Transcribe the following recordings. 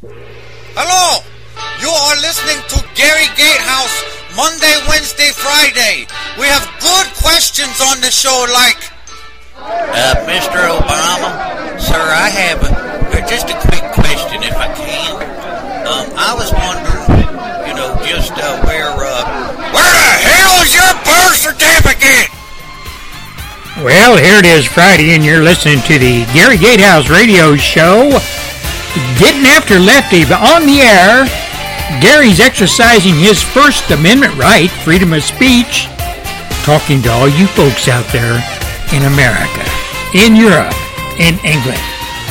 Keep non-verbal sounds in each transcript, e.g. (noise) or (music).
Hello! You are listening to Gary Gatehouse Monday, Wednesday, Friday. We have good questions on the show like. Uh, Mr. Obama, sir, I have a, just a quick question if I can. Um, I was wondering, you know, just uh, where, uh, Where the hell is your birth certificate? Well, here it is Friday, and you're listening to the Gary Gatehouse Radio Show. Getting after Lefty on the air. Gary's exercising his First Amendment right, freedom of speech, talking to all you folks out there in America, in Europe, in England.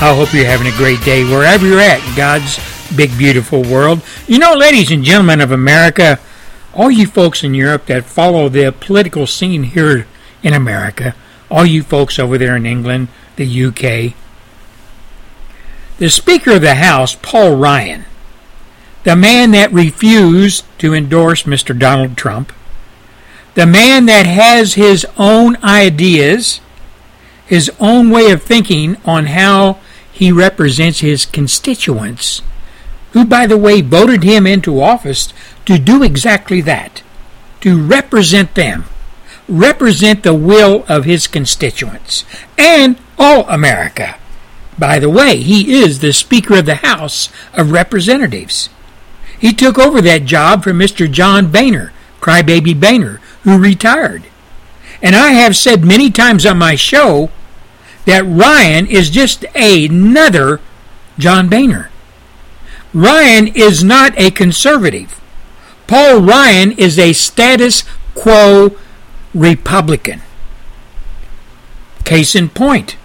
I hope you're having a great day wherever you're at, God's big, beautiful world. You know, ladies and gentlemen of America, all you folks in Europe that follow the political scene here in America, all you folks over there in England, the UK, the Speaker of the House, Paul Ryan, the man that refused to endorse Mr. Donald Trump, the man that has his own ideas, his own way of thinking on how he represents his constituents, who, by the way, voted him into office to do exactly that, to represent them, represent the will of his constituents, and all America. By the way, he is the Speaker of the House of Representatives. He took over that job from Mr. John Boehner, Crybaby Boehner, who retired. And I have said many times on my show that Ryan is just another John Boehner. Ryan is not a conservative. Paul Ryan is a status quo Republican. Case in point.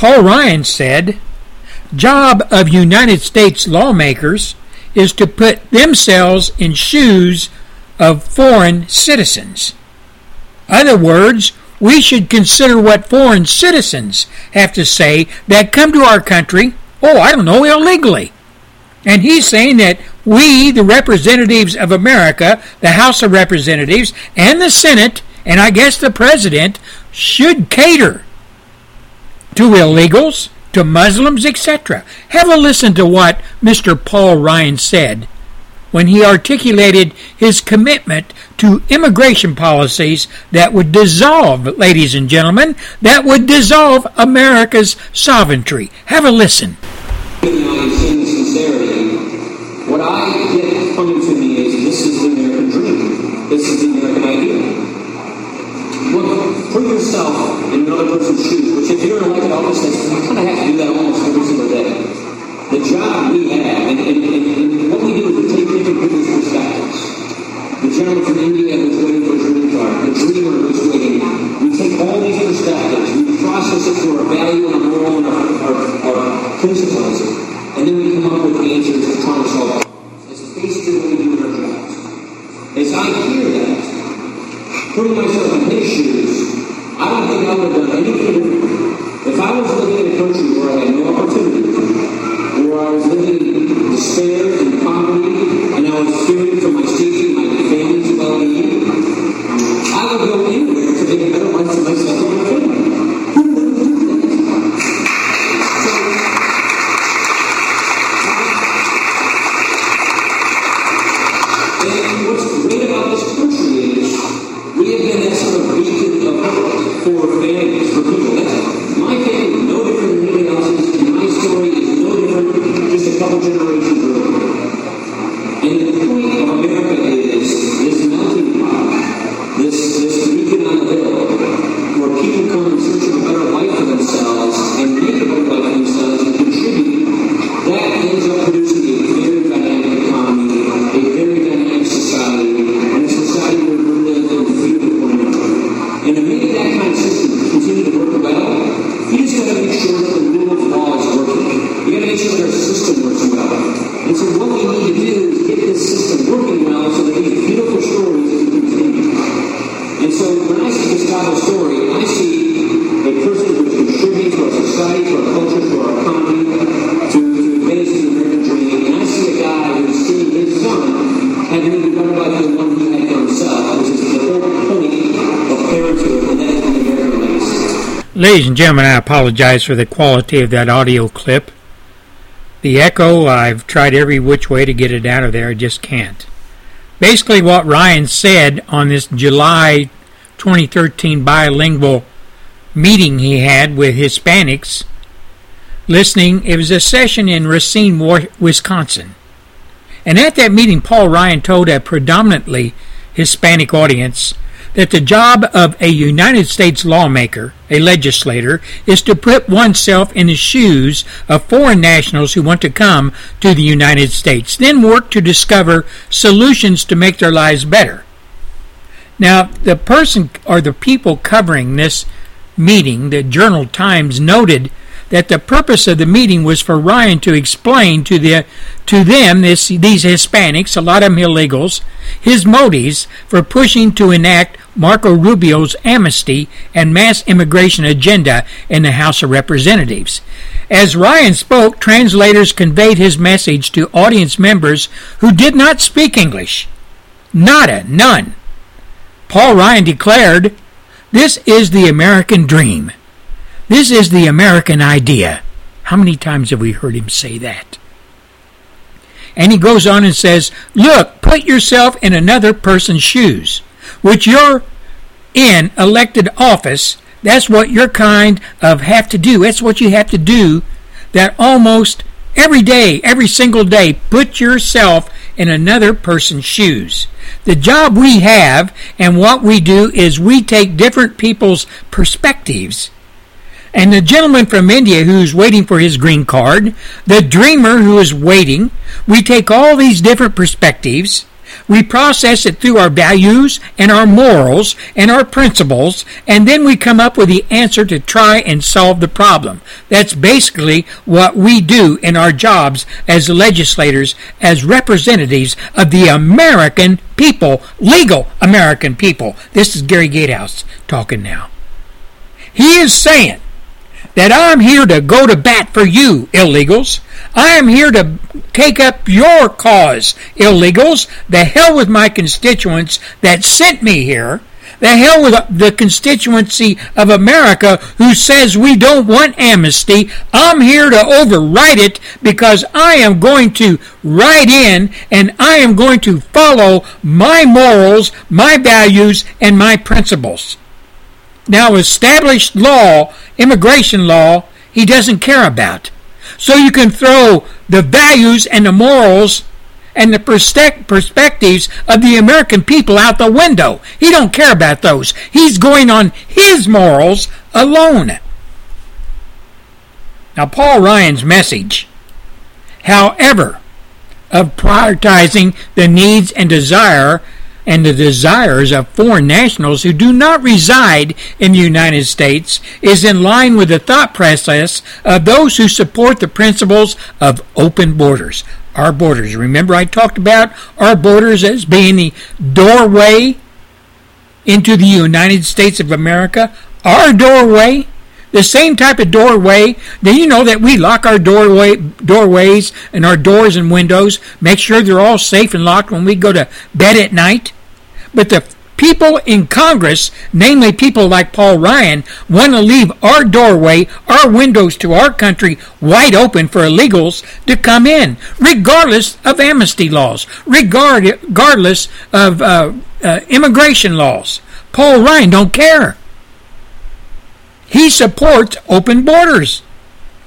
Paul Ryan said, job of United States lawmakers is to put themselves in shoes of foreign citizens. Other words, we should consider what foreign citizens have to say that come to our country, oh, I don't know, illegally. And he's saying that we, the representatives of America, the House of Representatives, and the Senate, and I guess the President, should cater to illegals, to Muslims, etc. Have a listen to what Mr. Paul Ryan said when he articulated his commitment to immigration policies that would dissolve, ladies and gentlemen, that would dissolve America's sovereignty. Have a listen. sincerity, what I get coming to me is this is the American dream. This is the American idea. Look, put yourself another person's shoes, which if you're in elected office, that's, you kind of have to do that almost every single day. The job we have, and, and, and, and what we do is we take different people's perspectives. The gentleman from India who's waiting for his green card, the dreamer who's waiting. We take all these perspectives, we process it through our value and our moral and our, our, our principles, and then we come up with answers to try to solve problems. It's basically what we do in our jobs. As I hear that, putting myself in his shoes, I don't think I would have done anything different. If I was living in a country where I had no opportunity, where I was living in despair and poverty, and I was fearing for my safety, and my family's well-being, Ladies and I apologize for the quality of that audio clip. The echo, I've tried every which way to get it out of there, I just can't. Basically, what Ryan said on this July 2013 bilingual meeting he had with Hispanics listening, it was a session in Racine, Wisconsin. And at that meeting, Paul Ryan told a predominantly Hispanic audience that the job of a United States lawmaker, a legislator, is to put oneself in the shoes of foreign nationals who want to come to the United States, then work to discover solutions to make their lives better. Now, the person or the people covering this meeting, the Journal Times noted that the purpose of the meeting was for Ryan to explain to the to them this, these Hispanics, a lot of them illegals, his motives for pushing to enact Marco Rubio's amnesty and mass immigration agenda in the House of Representatives. As Ryan spoke, translators conveyed his message to audience members who did not speak English. Nada, none. Paul Ryan declared, This is the American dream. This is the American idea. How many times have we heard him say that? And he goes on and says, Look, put yourself in another person's shoes, which you're in elected office. That's what you're kind of have to do. That's what you have to do. That almost every day, every single day, put yourself in another person's shoes. The job we have and what we do is we take different people's perspectives and the gentleman from India who's waiting for his green card, the dreamer who is waiting. We take all these different perspectives, we process it through our values and our morals and our principles, and then we come up with the answer to try and solve the problem. That's basically what we do in our jobs as legislators, as representatives of the American people, legal American people. This is Gary Gatehouse talking now. He is saying that I'm here to go to bat for you, illegals. I am here to take up your cause, illegals. The hell with my constituents that sent me here. The hell with the constituency of America who says we don't want amnesty. I'm here to override it because I am going to write in and I am going to follow my morals, my values, and my principles. Now, established law, immigration law, he doesn't care about. So you can throw the values and the morals and the perspectives of the American people out the window. He don't care about those. He's going on his morals alone. Now, Paul Ryan's message, however, of prioritizing the needs and desire and the desires of foreign nationals who do not reside in the United States is in line with the thought process of those who support the principles of open borders. Our borders. Remember, I talked about our borders as being the doorway into the United States of America. Our doorway the same type of doorway. Do you know that we lock our doorway doorways and our doors and windows, make sure they're all safe and locked when we go to bed at night? But the people in Congress, namely people like Paul Ryan, want to leave our doorway, our windows to our country wide open for illegals to come in, regardless of amnesty laws, regardless of uh, uh, immigration laws. Paul Ryan don't care. He supports open borders,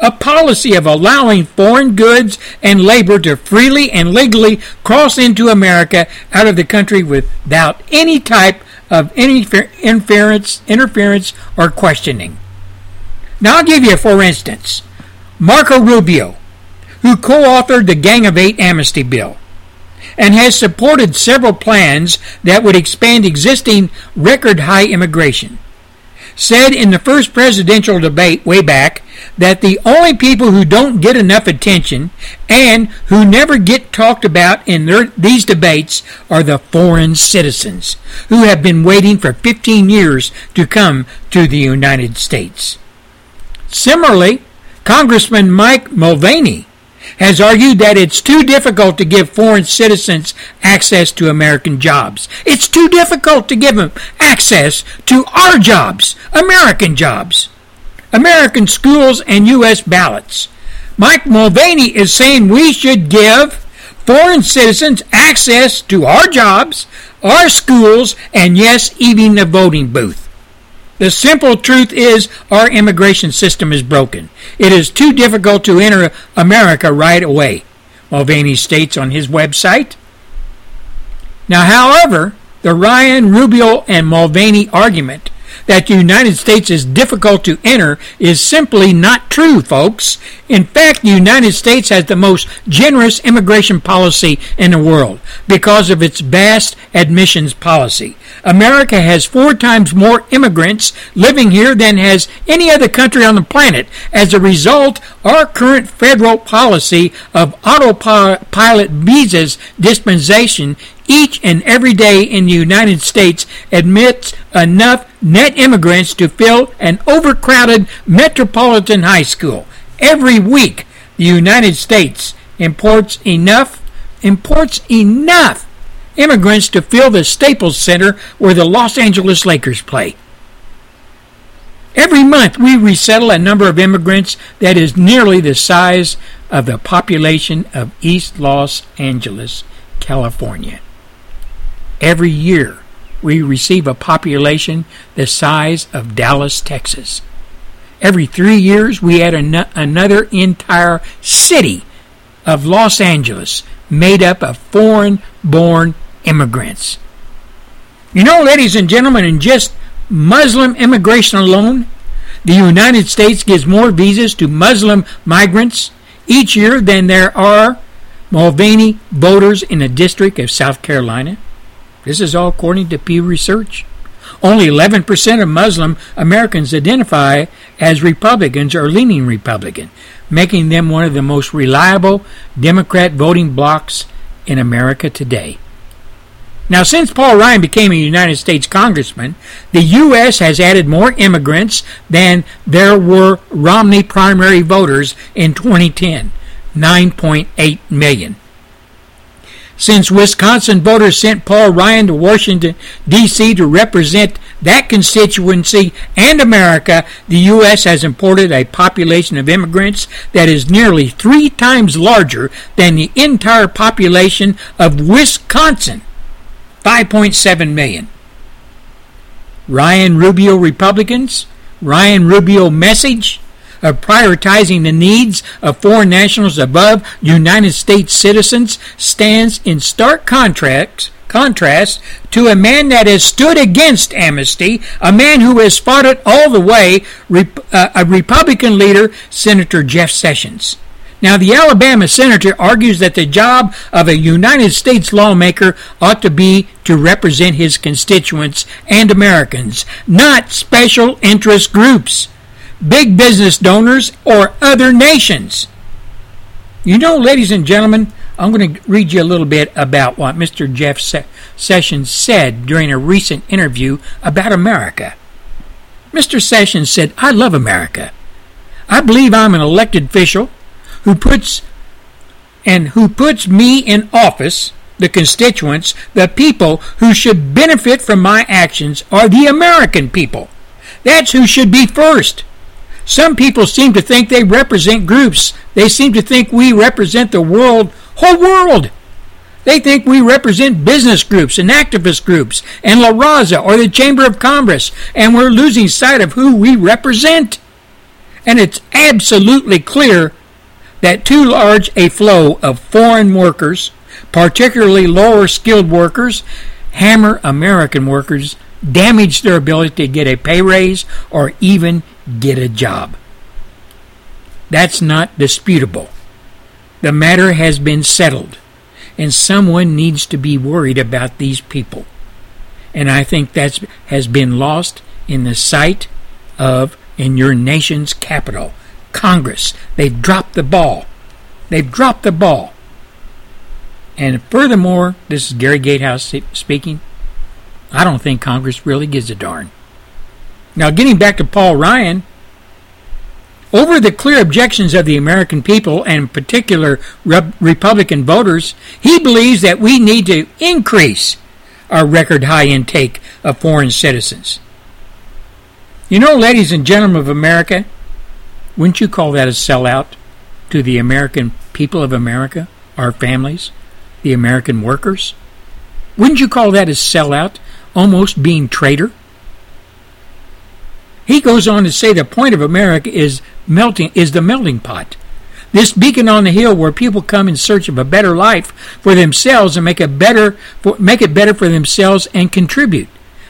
a policy of allowing foreign goods and labor to freely and legally cross into America out of the country without any type of any interference, interference or questioning. Now I'll give you, for instance, Marco Rubio, who co-authored the Gang of Eight amnesty bill and has supported several plans that would expand existing record high immigration said in the first presidential debate way back that the only people who don't get enough attention and who never get talked about in their, these debates are the foreign citizens who have been waiting for 15 years to come to the United States. Similarly, Congressman Mike Mulvaney has argued that it's too difficult to give foreign citizens access to American jobs. It's too difficult to give them access to our jobs, American jobs, American schools, and U.S. ballots. Mike Mulvaney is saying we should give foreign citizens access to our jobs, our schools, and yes, even the voting booth. The simple truth is our immigration system is broken. It is too difficult to enter America right away, Mulvaney states on his website. Now, however, the Ryan, Rubio, and Mulvaney argument that the United States is difficult to enter is simply not true, folks. In fact, the United States has the most generous immigration policy in the world because of its vast admissions policy. America has four times more immigrants living here than has any other country on the planet. As a result, our current federal policy of autopilot visas dispensation each and every day in the United States admits enough net immigrants to fill an overcrowded metropolitan high school. Every week, the United States imports enough imports enough immigrants to fill the Staples Center where the Los Angeles Lakers play. Every month, we resettle a number of immigrants that is nearly the size of the population of East Los Angeles, California. Every year, we receive a population the size of Dallas, Texas. Every three years, we add an- another entire city of Los Angeles made up of foreign born immigrants. You know, ladies and gentlemen, in just Muslim immigration alone, the United States gives more visas to Muslim migrants each year than there are Mulvaney voters in the District of South Carolina. This is all according to Pew Research. Only 11% of Muslim Americans identify as Republicans or leaning Republican, making them one of the most reliable Democrat voting blocs in America today. Now, since Paul Ryan became a United States Congressman, the U.S. has added more immigrants than there were Romney primary voters in 2010 9.8 million. Since Wisconsin voters sent Paul Ryan to Washington, D.C. to represent that constituency and America, the U.S. has imported a population of immigrants that is nearly three times larger than the entire population of Wisconsin 5.7 million. Ryan Rubio Republicans, Ryan Rubio message, of prioritizing the needs of foreign nationals above United States citizens stands in stark contrast contrast to a man that has stood against amnesty, a man who has fought it all the way, uh, a Republican leader, Senator Jeff Sessions. Now, the Alabama senator argues that the job of a United States lawmaker ought to be to represent his constituents and Americans, not special interest groups big business donors, or other nations. You know, ladies and gentlemen, I'm going to read you a little bit about what Mr. Jeff Sessions said during a recent interview about America. Mr. Sessions said, I love America. I believe I'm an elected official who puts and who puts me in office, the constituents, the people who should benefit from my actions are the American people. That's who should be first. Some people seem to think they represent groups. They seem to think we represent the world, whole world. They think we represent business groups and activist groups and La Raza or the Chamber of Commerce, and we're losing sight of who we represent. And it's absolutely clear that too large a flow of foreign workers, particularly lower skilled workers, hammer American workers, damage their ability to get a pay raise or even get a job. That's not disputable. The matter has been settled, and someone needs to be worried about these people. And I think that has been lost in the sight of in your nation's capital, Congress. They've dropped the ball. They've dropped the ball. And furthermore, this is Gary Gatehouse speaking. I don't think Congress really gives a darn. Now, getting back to Paul Ryan, over the clear objections of the American people and in particular Re- Republican voters, he believes that we need to increase our record high intake of foreign citizens. You know, ladies and gentlemen of America, wouldn't you call that a sellout to the American people of America, our families, the American workers? Wouldn't you call that a sellout, almost being traitor? He goes on to say the point of America is melting is the melting pot. This beacon on the hill where people come in search of a better life for themselves and make a better for, make it better for themselves and contribute.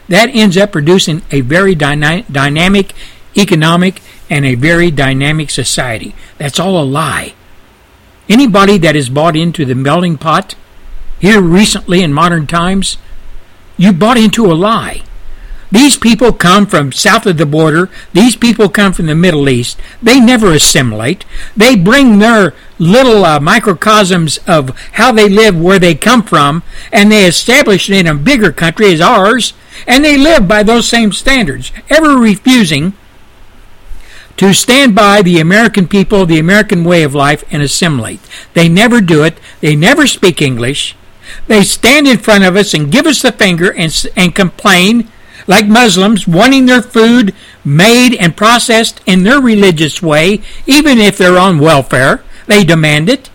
That ends up producing a very dyna- dynamic economic and a very dynamic society. That's all a lie. Anybody that is bought into the melting pot here recently in modern times, you bought into a lie. These people come from south of the border. These people come from the Middle East. They never assimilate. They bring their little uh, microcosms of how they live where they come from, and they establish it in a bigger country as ours, and they live by those same standards, ever refusing to stand by the American people, the American way of life, and assimilate. They never do it. They never speak English. They stand in front of us and give us the finger and, and complain like Muslims, wanting their food made and processed in their religious way, even if they're on welfare. They demand it.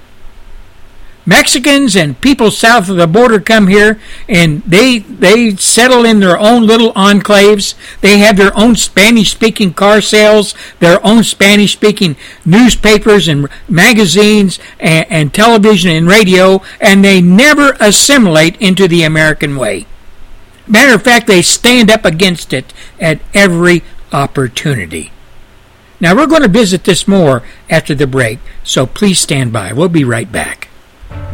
Mexicans and people south of the border come here and they they settle in their own little enclaves. They have their own Spanish speaking car sales, their own Spanish speaking newspapers and magazines and, and television and radio, and they never assimilate into the American way. Matter of fact, they stand up against it at every opportunity. Now, we're going to visit this more after the break, so please stand by. We'll be right back.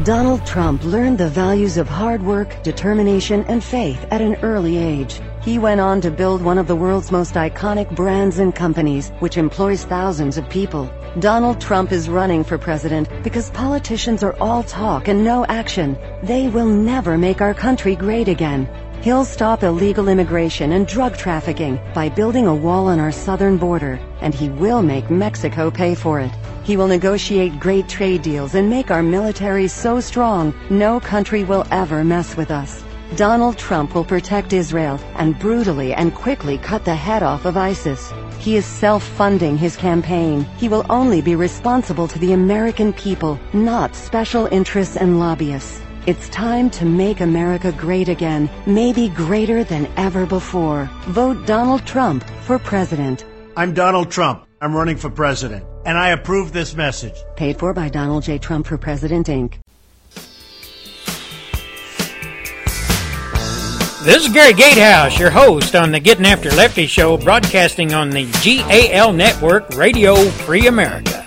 Donald Trump learned the values of hard work, determination, and faith at an early age. He went on to build one of the world's most iconic brands and companies, which employs thousands of people. Donald Trump is running for president because politicians are all talk and no action. They will never make our country great again. He'll stop illegal immigration and drug trafficking by building a wall on our southern border, and he will make Mexico pay for it. He will negotiate great trade deals and make our military so strong, no country will ever mess with us. Donald Trump will protect Israel and brutally and quickly cut the head off of ISIS. He is self-funding his campaign. He will only be responsible to the American people, not special interests and lobbyists. It's time to make America great again, maybe greater than ever before. Vote Donald Trump for president. I'm Donald Trump. I'm running for president, and I approve this message. Paid for by Donald J. Trump for President, Inc. This is Gary Gatehouse, your host on the Getting After Lefty show, broadcasting on the GAL network, Radio Free America.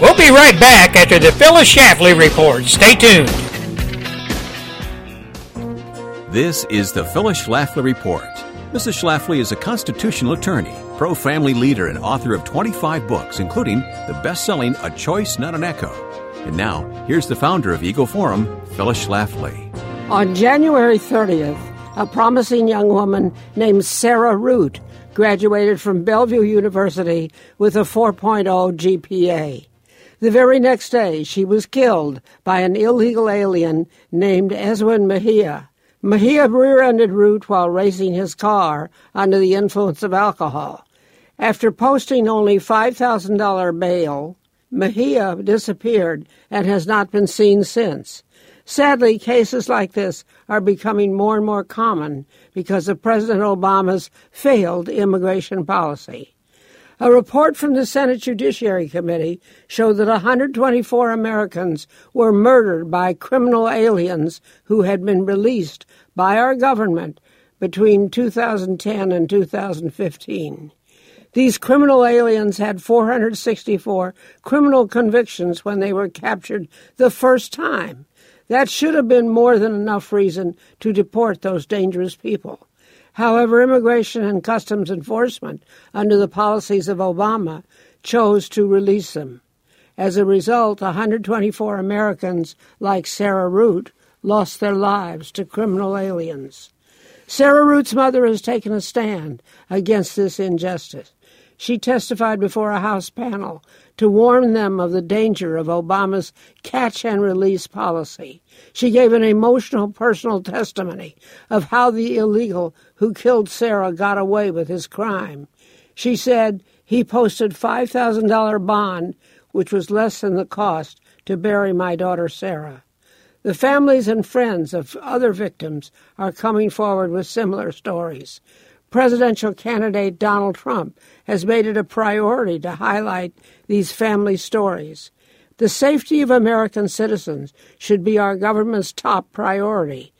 We'll be right back after the Phyllis Schlafly report. Stay tuned. This is the Phyllis Schlafly Report. Mrs. Schlafly is a constitutional attorney, pro family leader, and author of 25 books, including the best selling A Choice, Not an Echo. And now, here's the founder of Eagle Forum, Phyllis Schlafly. On January 30th, a promising young woman named Sarah Root graduated from Bellevue University with a 4.0 GPA. The very next day, she was killed by an illegal alien named Eswin Mejia. Mejia rear-ended Root while racing his car under the influence of alcohol. After posting only $5,000 bail, Mejia disappeared and has not been seen since. Sadly, cases like this are becoming more and more common because of President Obama's failed immigration policy. A report from the Senate Judiciary Committee showed that 124 Americans were murdered by criminal aliens who had been released by our government between 2010 and 2015. These criminal aliens had 464 criminal convictions when they were captured the first time. That should have been more than enough reason to deport those dangerous people. However, Immigration and Customs Enforcement, under the policies of Obama, chose to release them. As a result, 124 Americans, like Sarah Root, lost their lives to criminal aliens. Sarah Root's mother has taken a stand against this injustice. She testified before a House panel to warn them of the danger of Obama's catch and release policy. She gave an emotional personal testimony of how the illegal who killed Sarah got away with his crime. She said he posted $5,000 bond, which was less than the cost to bury my daughter Sarah. The families and friends of other victims are coming forward with similar stories. Presidential candidate Donald Trump has made it a priority to highlight these family stories. The safety of American citizens should be our government's top priority.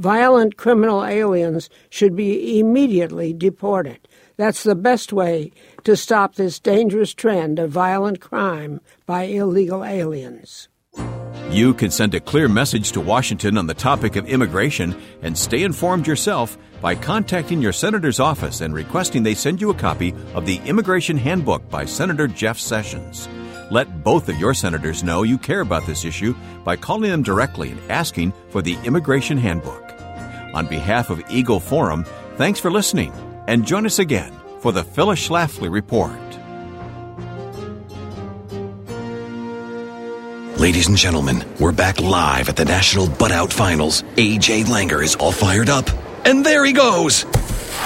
Violent criminal aliens should be immediately deported. That's the best way to stop this dangerous trend of violent crime by illegal aliens. You can send a clear message to Washington on the topic of immigration and stay informed yourself by contacting your senator's office and requesting they send you a copy of the Immigration Handbook by Senator Jeff Sessions. Let both of your senators know you care about this issue by calling them directly and asking for the Immigration Handbook. On behalf of Eagle Forum, thanks for listening and join us again for the Phyllis Schlafly Report. Ladies and gentlemen, we're back live at the National Butt Out Finals. AJ Langer is all fired up. And there he goes.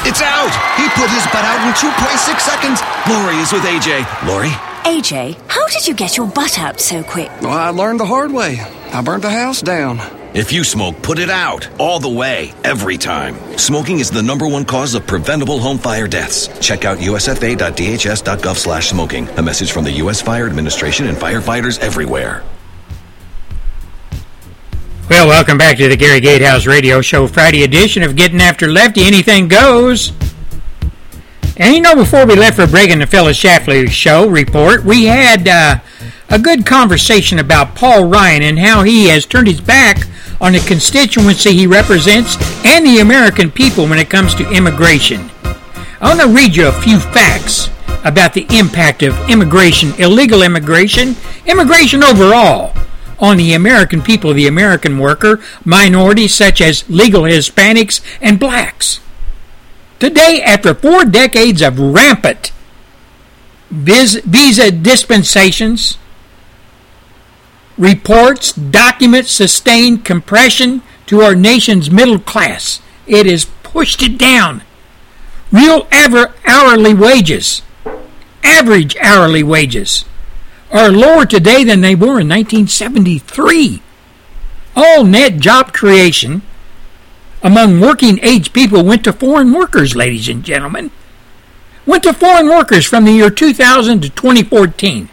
It's out. He put his butt out in 2.6 seconds. Lori is with AJ. Lori? AJ, how did you get your butt out so quick? Well, I learned the hard way. I burned the house down. If you smoke, put it out. All the way. Every time. Smoking is the number one cause of preventable home fire deaths. Check out usfa.dhs.gov slash smoking. A message from the U.S. Fire Administration and firefighters everywhere. Well, welcome back to the Gary Gatehouse Radio Show Friday edition of Getting After Lefty. Anything goes. And you know, before we left for break in the Phyllis Schlafly Show report, we had uh, a good conversation about Paul Ryan and how he has turned his back on the constituency he represents and the American people when it comes to immigration. I want to read you a few facts about the impact of immigration, illegal immigration, immigration overall on the American people, the American worker, minorities such as legal Hispanics and blacks. Today, after four decades of rampant visa dispensations, reports, documents sustained compression to our nation's middle class. It has pushed it down. Real ever hourly wages, average hourly wages, are lower today than they were in 1973. All net job creation among working age people went to foreign workers, ladies and gentlemen. Went to foreign workers from the year 2000 to 2014.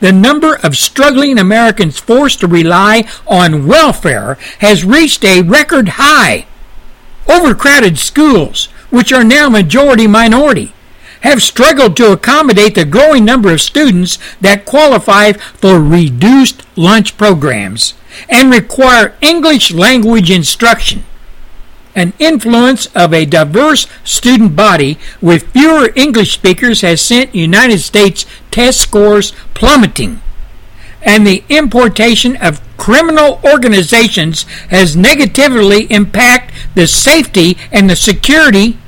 The number of struggling Americans forced to rely on welfare has reached a record high. Overcrowded schools, which are now majority minority, have struggled to accommodate the growing number of students that qualify for reduced lunch programs and require English language instruction. An influence of a diverse student body with fewer English speakers has sent United States test scores plummeting. And the importation of criminal organizations has negatively impacted the safety and the security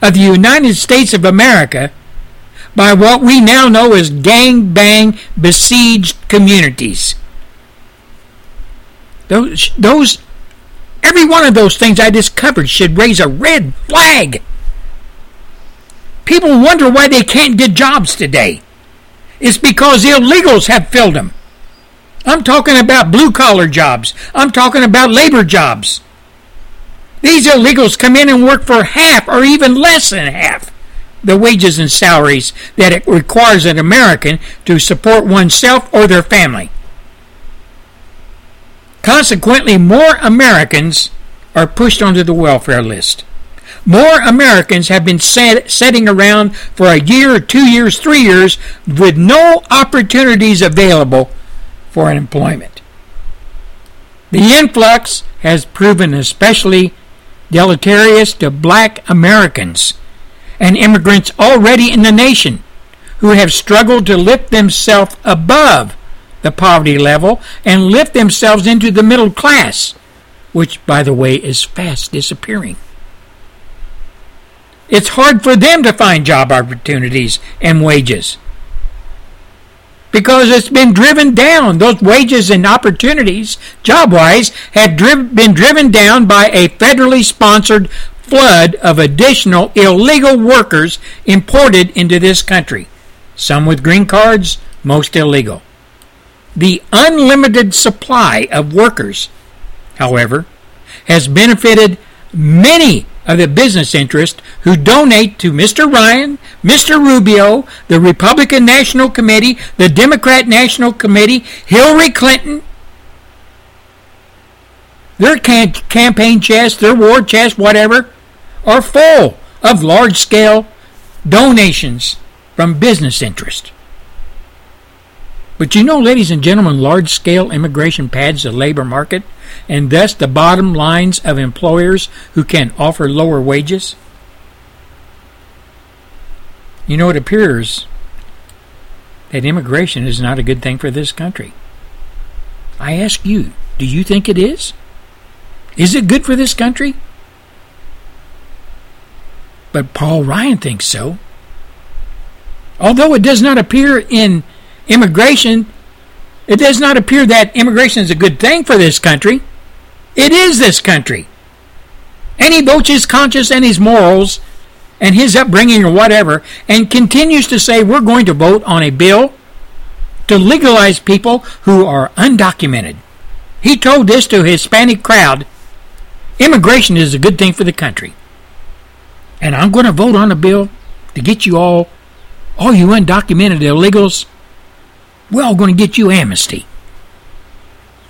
of the United States of America by what we now know as gang bang besieged communities. Those, those, every one of those things I just covered should raise a red flag. People wonder why they can't get jobs today. It's because illegals have filled them. I'm talking about blue collar jobs. I'm talking about labor jobs. These illegals come in and work for half or even less than half the wages and salaries that it requires an American to support oneself or their family. Consequently, more Americans are pushed onto the welfare list. More Americans have been set, sitting around for a year, two years, three years with no opportunities available for employment. The influx has proven especially deleterious to black Americans and immigrants already in the nation who have struggled to lift themselves above the poverty level and lift themselves into the middle class, which, by the way, is fast disappearing. it's hard for them to find job opportunities and wages because it's been driven down. Those wages and opportunities, job wise, have driv- been driven down by a federally sponsored flood of additional illegal workers imported into this country. Some with green cards, most illegal. The unlimited supply of workers, however, has benefited many of the business interests who donate to Mr. Ryan, Mr. Rubio, the Republican National Committee, the Democrat National Committee, Hillary Clinton. Their campaign chests, their war chests, whatever, are full of large scale donations from business interests. But you know, ladies and gentlemen, large scale immigration pads the labor market and thus the bottom lines of employers who can offer lower wages? You know, it appears that immigration is not a good thing for this country. I ask you, do you think it is? Is it good for this country? But Paul Ryan thinks so. Although it does not appear in immigration, it does not appear that immigration is a good thing for this country. It is this country. And he votes his conscience and his morals and his upbringing or whatever and continues to say we're going to vote on a bill to legalize people who are undocumented. He told this to Hispanic crowd immigration is a good thing for the country. And I'm going to vote on a bill to get you all, all you undocumented illegals, we're all going to get you amnesty.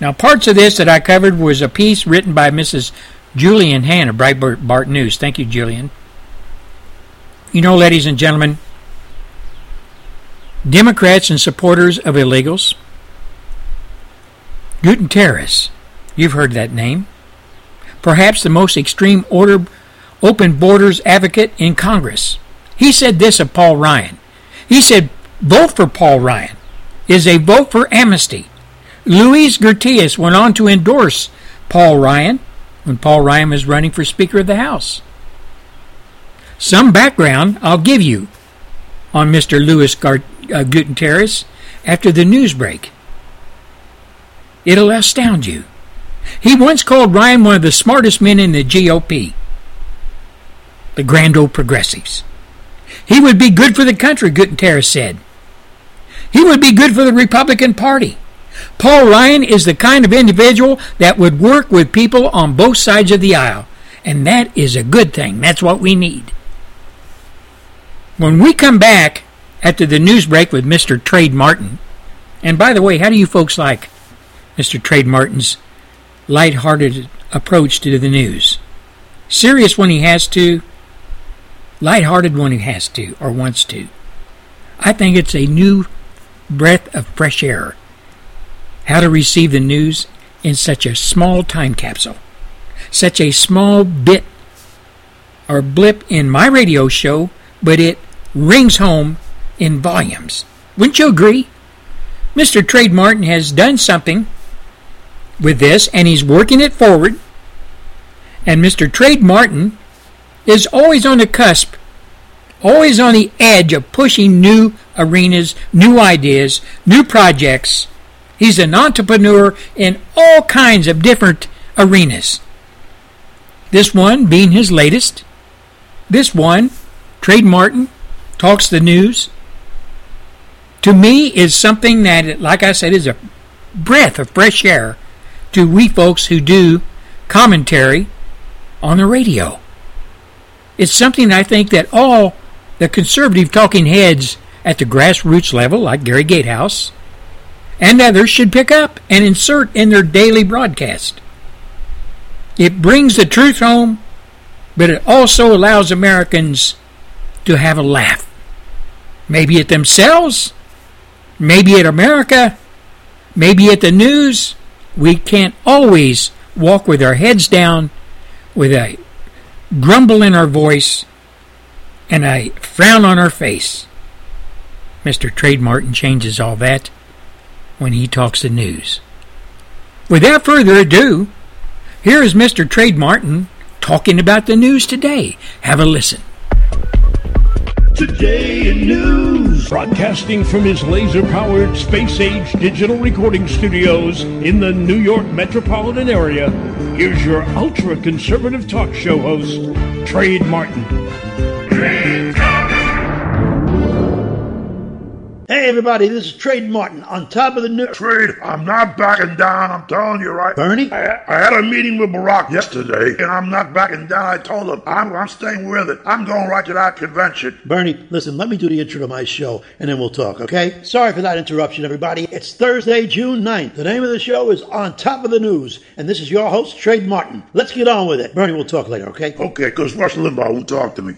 Now, parts of this that I covered was a piece written by Mrs. Julian Hahn of Breitbart News. Thank you, Julian. You know, ladies and gentlemen, Democrats and supporters of illegals, Gutierrez, you've heard that name, perhaps the most extreme order, open borders advocate in Congress. He said this of Paul Ryan. He said, vote for Paul Ryan is a vote for amnesty. Luis Gutierrez went on to endorse Paul Ryan when Paul Ryan was running for Speaker of the House. Some background I'll give you on Mr. Luis uh, Gutierrez after the news break. It'll astound you. He once called Ryan one of the smartest men in the GOP, the Grand Old Progressives. He would be good for the country, Gutierrez said. He would be good for the Republican Party. Paul Ryan is the kind of individual that would work with people on both sides of the aisle, and that is a good thing. That's what we need. When we come back after the news break with Mr. Trade Martin, and by the way, how do you folks like Mr. Trade Martin's light-hearted approach to the news? Serious when he has to, light-hearted when he has to or wants to. I think it's a new breath of fresh air how to receive the news in such a small time capsule, such a small bit or blip in my radio show, but it rings home in volumes. Wouldn't you agree? Mr. Trade Martin has done something with this and he's working it forward. And Mr. Trade Martin is always on the cusp, always on the edge of pushing new arenas, new ideas, new projects He's an entrepreneur in all kinds of different arenas. This one being his latest. This one, Trade Martin, talks the news. To me, is something that, like I said, is a breath of fresh air to we folks who do commentary on the radio. It's something I think that all the conservative talking heads at the grassroots level, like Gary Gatehouse, and others should pick up and insert in their daily broadcast. It brings the truth home, but it also allows Americans to have a laugh. Maybe at themselves, maybe at America, maybe at the news. We can't always walk with our heads down, with a grumble in our voice, and a frown on our face. Mr. Trade Martin changes all that when he talks the news. Without further ado, here is Mr. Trade Martin talking about the news today. Have a listen. Today in News. Broadcasting from his laser powered space age digital recording studios in the New York metropolitan area, here's your ultra conservative talk show host, Trade Martin. Hey everybody, this is Trade Martin on top of the news. Trade, I'm not backing down. I'm telling you right. Bernie? I, I had a meeting with Barack yesterday, and I'm not backing down. I told him I'm, I'm staying with it. I'm going right to that convention. Bernie, listen, let me do the intro to my show, and then we'll talk, okay? Sorry for that interruption, everybody. It's Thursday, June 9th. The name of the show is On Top of the News, and this is your host, Trade Martin. Let's get on with it. Bernie, we'll talk later, okay? Okay, because Rush Limbaugh won't talk to me.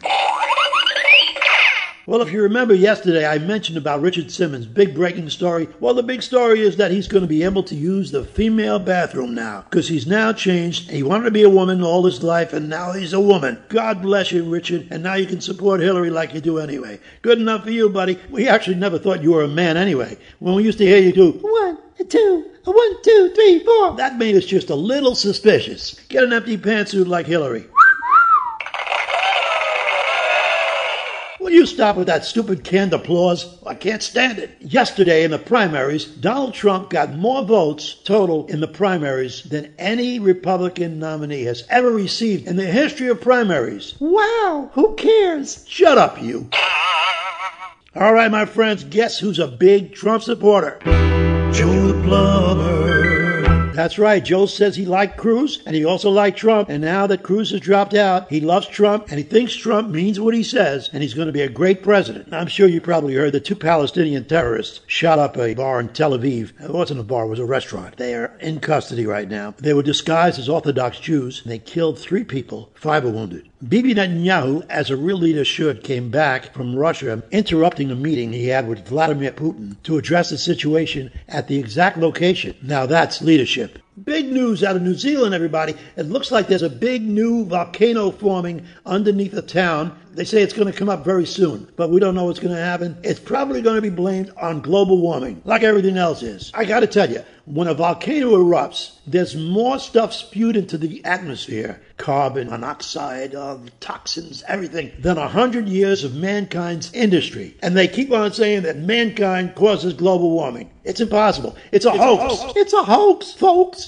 Well, if you remember yesterday, I mentioned about Richard Simmons' big breaking story. Well, the big story is that he's going to be able to use the female bathroom now because he's now changed. He wanted to be a woman all his life, and now he's a woman. God bless you, Richard, and now you can support Hillary like you do anyway. Good enough for you, buddy. We actually never thought you were a man anyway. When we used to hear you do one, two, one, two, three, four, that made us just a little suspicious. Get an empty pantsuit like Hillary. Will you stop with that stupid canned applause? I can't stand it. Yesterday in the primaries, Donald Trump got more votes total in the primaries than any Republican nominee has ever received in the history of primaries. Wow, who cares? Shut up, you. All right, my friends, guess who's a big Trump supporter? Joe the Plumber. That's right. Joe says he liked Cruz and he also liked Trump. And now that Cruz has dropped out, he loves Trump and he thinks Trump means what he says and he's going to be a great president. I'm sure you probably heard that two Palestinian terrorists shot up a bar in Tel Aviv. It wasn't a bar, it was a restaurant. They are in custody right now. They were disguised as Orthodox Jews and they killed three people, five are wounded. Bibi Netanyahu, as a real leader should, came back from Russia, interrupting a meeting he had with Vladimir Putin to address the situation at the exact location. Now that's leadership. Big news out of New Zealand, everybody. It looks like there's a big new volcano forming underneath the town. They say it's going to come up very soon, but we don't know what's going to happen. It's probably going to be blamed on global warming, like everything else is. I got to tell you, when a volcano erupts, there's more stuff spewed into the atmosphere carbon monoxide, uh, toxins, everything than a hundred years of mankind's industry. And they keep on saying that mankind causes global warming. It's impossible. It's a, It's a hoax. hoax. It's a hoax, folks.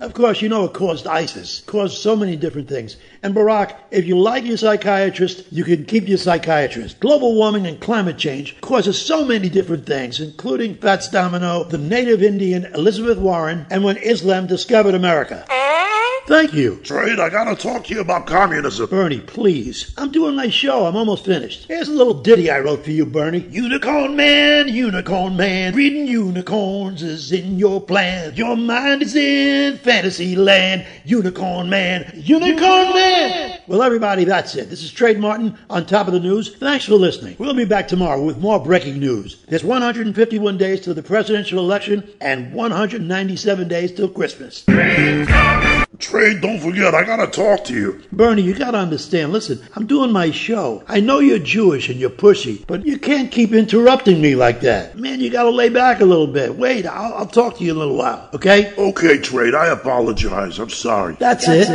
Of course, you know it caused ISIS, caused so many different things. And Barack, if you like your psychiatrist, you can keep your psychiatrist. Global warming and climate change causes so many different things, including Fats Domino, the native Indian Elizabeth Warren, and when Islam discovered America. Thank you. Trade, I gotta talk to you about communism. Bernie, please. I'm doing my show. I'm almost finished. Here's a little ditty I wrote for you, Bernie. Unicorn man, unicorn man, reading unicorns is in your plan. Your mind is in fantasy land. Unicorn man, unicorn man. Well, everybody, that's it. This is Trade Martin on top of the news. Thanks for listening. We'll be back tomorrow with more breaking news. There's 151 days to the presidential election and 197 days till Christmas. Trade, don't forget, I gotta talk to you. Bernie, you gotta understand. Listen, I'm doing my show. I know you're Jewish and you're pushy, but you can't keep interrupting me like that. Man, you gotta lay back a little bit. Wait, I'll, I'll talk to you in a little while, okay? Okay, Trade, I apologize. I'm sorry. That's, it.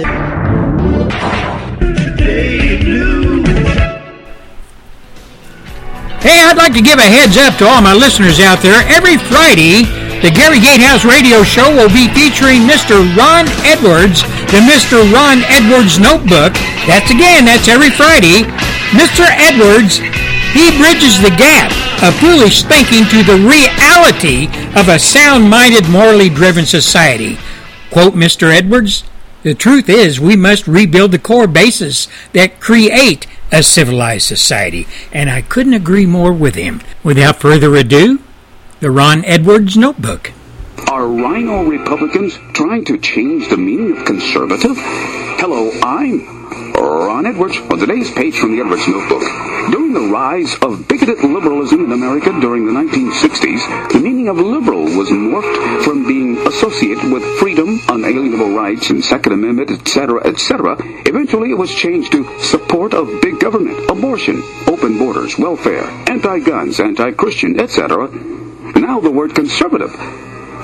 Hey, I'd like to give a heads up to all my listeners out there. Every Friday, the Gary Gatehouse radio show will be featuring Mr. Ron Edwards, the Mr. Ron Edwards Notebook. That's again, that's every Friday. Mr. Edwards, he bridges the gap of foolish thinking to the reality of a sound-minded, morally driven society. Quote Mr. Edwards, the truth is we must rebuild the core bases that create a civilized society, and I couldn't agree more with him. Without further ado, the Ron Edwards Notebook. Are RINO Republicans trying to change the meaning of conservative? Hello, I'm Ron Edwards on today's page from the Edwards Notebook. During the rise of bigoted liberalism in America during the 1960s, the meaning of liberal was morphed from being associated with freedom, unalienable rights, and Second Amendment, etc., etc. Eventually, it was changed to support of big government, abortion, open borders, welfare, anti-guns, anti-Christian, etc. Now the word conservative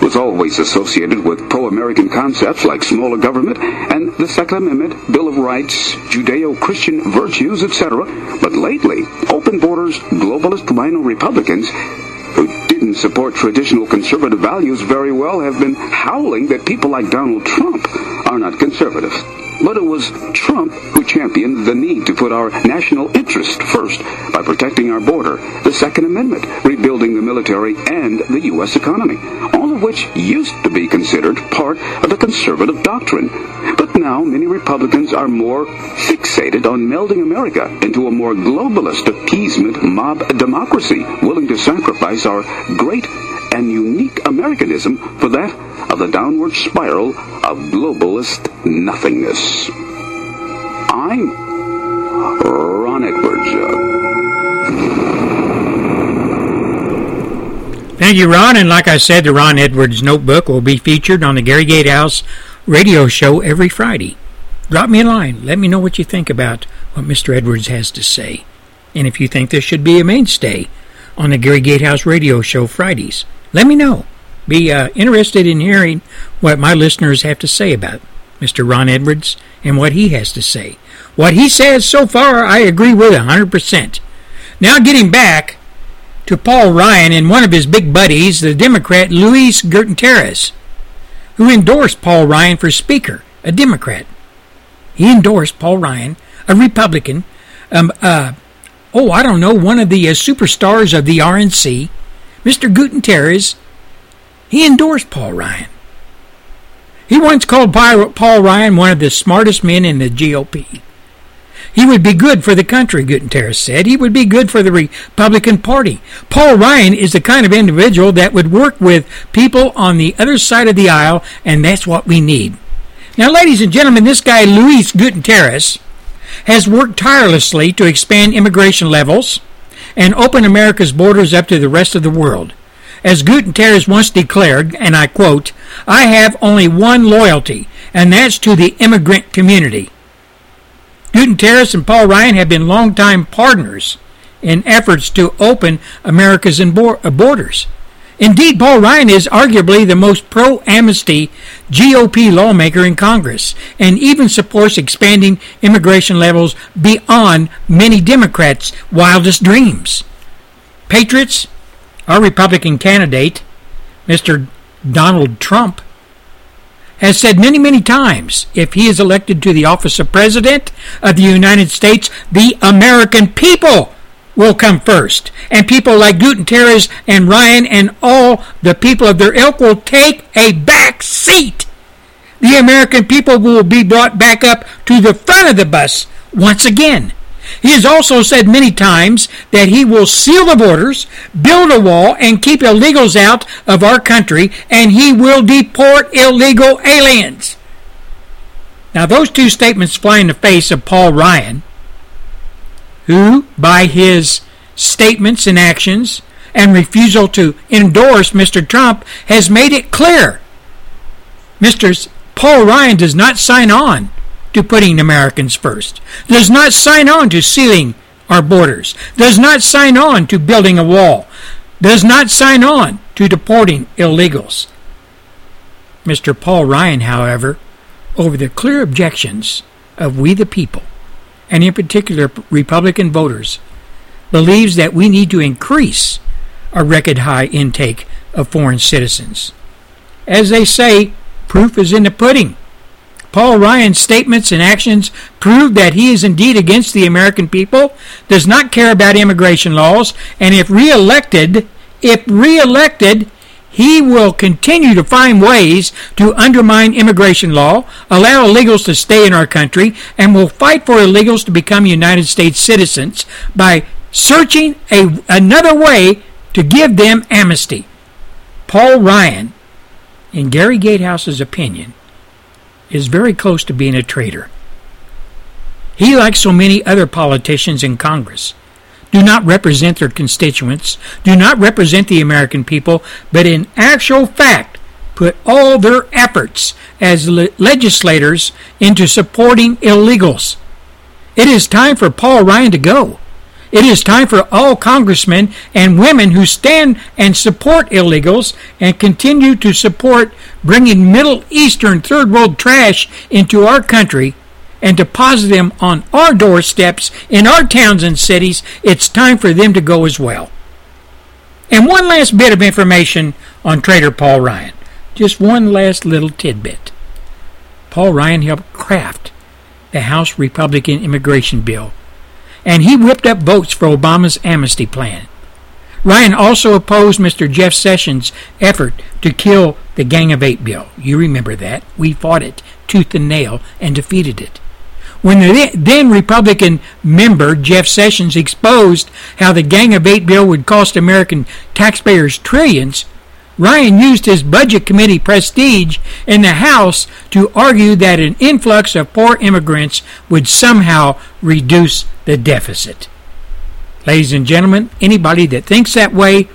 was always associated with pro-American concepts like smaller government and the Second Amendment, Bill of Rights, Judeo-Christian virtues, etc. But lately, open borders, globalist RINO Republicans who didn't support traditional conservative values very well have been howling that people like Donald Trump are not conservative. But it was Trump who championed the need to put our national interest first by protecting our border, the Second Amendment, rebuilding the military, and the U.S. economy, all of which used to be considered part of the conservative doctrine. But now many Republicans are more fixated on melding America into a more globalist appeasement mob democracy, willing to sacrifice our great and unique Americanism for that of the downward spiral of globalist nothingness. I'm Ron Edwards. Thank you, Ron. And like I said, the Ron Edwards notebook will be featured on the Gary Gatehouse radio show every Friday. Drop me a line. Let me know what you think about what Mr. Edwards has to say. And if you think this should be a mainstay on the Gary Gatehouse radio show Fridays, let me know. Be uh, interested in hearing what my listeners have to say about Mr. Ron Edwards and what he has to say. What he says so far, I agree with 100%. Now, getting back to Paul Ryan and one of his big buddies, the Democrat Luis Gutierrez, who endorsed Paul Ryan for Speaker, a Democrat. He endorsed Paul Ryan, a Republican, um, uh, oh, I don't know, one of the uh, superstars of the RNC, Mr. Gutierrez, he endorsed Paul Ryan. He once called Paul Ryan one of the smartest men in the GOP. He would be good for the country, Gutierrez said. He would be good for the Republican Party. Paul Ryan is the kind of individual that would work with people on the other side of the aisle, and that's what we need. Now, ladies and gentlemen, this guy, Luis Gutierrez, has worked tirelessly to expand immigration levels and open America's borders up to the rest of the world. As Gutierrez once declared, and I quote, I have only one loyalty, and that's to the immigrant community. Gutierrez and Paul Ryan have been longtime partners in efforts to open America's borders. Indeed, Paul Ryan is arguably the most pro amnesty GOP lawmaker in Congress and even supports expanding immigration levels beyond many Democrats' wildest dreams. Patriots, our Republican candidate, Mr. Donald Trump, has said many, many times if he is elected to the office of President of the United States, the American people will come first. And people like Gutierrez and Ryan and all the people of their ilk will take a back seat. The American people will be brought back up to the front of the bus once again. He has also said many times that he will seal the borders, build a wall, and keep illegals out of our country, and he will deport illegal aliens. Now, those two statements fly in the face of Paul Ryan, who, by his statements and actions and refusal to endorse Mr. Trump, has made it clear Mr. Paul Ryan does not sign on to putting Americans first, does not sign on to sealing our borders, does not sign on to building a wall, does not sign on to deporting illegals. Mr. Paul Ryan, however, over the clear objections of we the people, and in particular Republican voters, believes that we need to increase our record high intake of foreign citizens. As they say, proof is in the pudding. Paul Ryan's statements and actions prove that he is indeed against the American people, does not care about immigration laws, and if reelected, if reelected, he will continue to find ways to undermine immigration law, allow illegals to stay in our country, and will fight for illegals to become United States citizens by searching a, another way to give them amnesty. Paul Ryan, in Gary Gatehouse's opinion, is very close to being a traitor. He, like so many other politicians in Congress, do not represent their constituents, do not represent the American people, but in actual fact put all their efforts as le- legislators into supporting illegals. It is time for Paul Ryan to go. It is time for all congressmen and women who stand and support illegals and continue to support bringing Middle Eastern third world trash into our country and deposit them on our doorsteps in our towns and cities, it's time for them to go as well. And one last bit of information on Trader Paul Ryan. Just one last little tidbit. Paul Ryan helped craft the House Republican immigration bill, and he whipped up votes for Obama's amnesty plan. Ryan also opposed Mr. Jeff Sessions' effort to kill the Gang of Eight bill. You remember that. We fought it tooth and nail and defeated it. When the then Republican member Jeff Sessions exposed how the Gang of Eight bill would cost American taxpayers trillions, Ryan used his budget committee prestige in the House to argue that an influx of poor immigrants would somehow reduce the deficit. Ladies and gentlemen, anybody that thinks that way,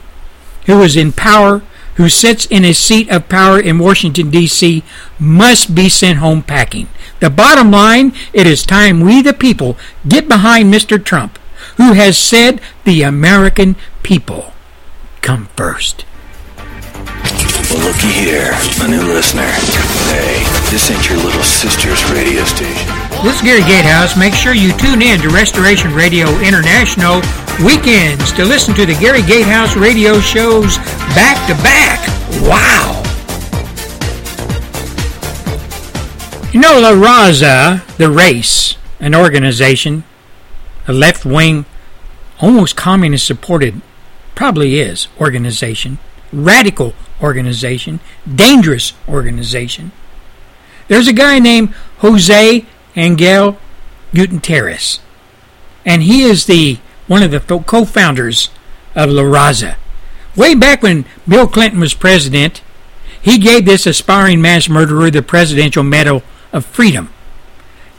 who is in power, who sits in his seat of power in Washington, D.C., must be sent home packing. The bottom line, it is time we, the people, get behind Mr. Trump, who has said the American people come first. Well, looky here, a new listener. Hey, this ain't your little sister's radio station. This is Gary Gatehouse. Make sure you tune in to Restoration Radio International weekends to listen to the Gary Gatehouse radio shows back to back. Wow! You know, La Raza, the race, an organization, a left wing, almost communist supported, probably is, organization, radical organization, dangerous organization. There's a guy named Jose Angel Gutierrez, and he is the one of the co-founders of La Raza. Way back when Bill Clinton was president, he gave this aspiring mass murderer the Presidential Medal of Freedom.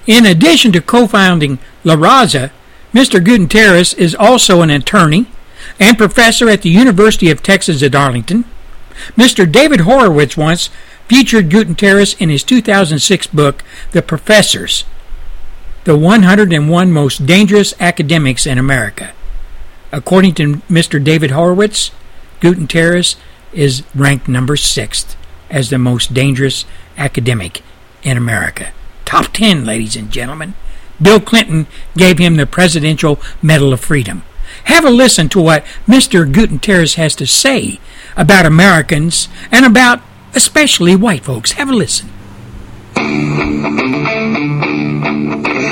In addition to co-founding La Raza, Mr. Gutierrez is also an attorney and professor at the University of Texas at Arlington. Mr. David Horowitz once featured Gutierrez in his 2006 book, The Professors, the 101 most dangerous academics in America. According to Mr. David Horowitz, Gutierrez is ranked number sixth as the most dangerous academic in America. Top 10, ladies and gentlemen. Bill Clinton gave him the Presidential Medal of Freedom. Have a listen to what Mr. Gutierrez has to say about Americans and about especially white folks. Have a listen.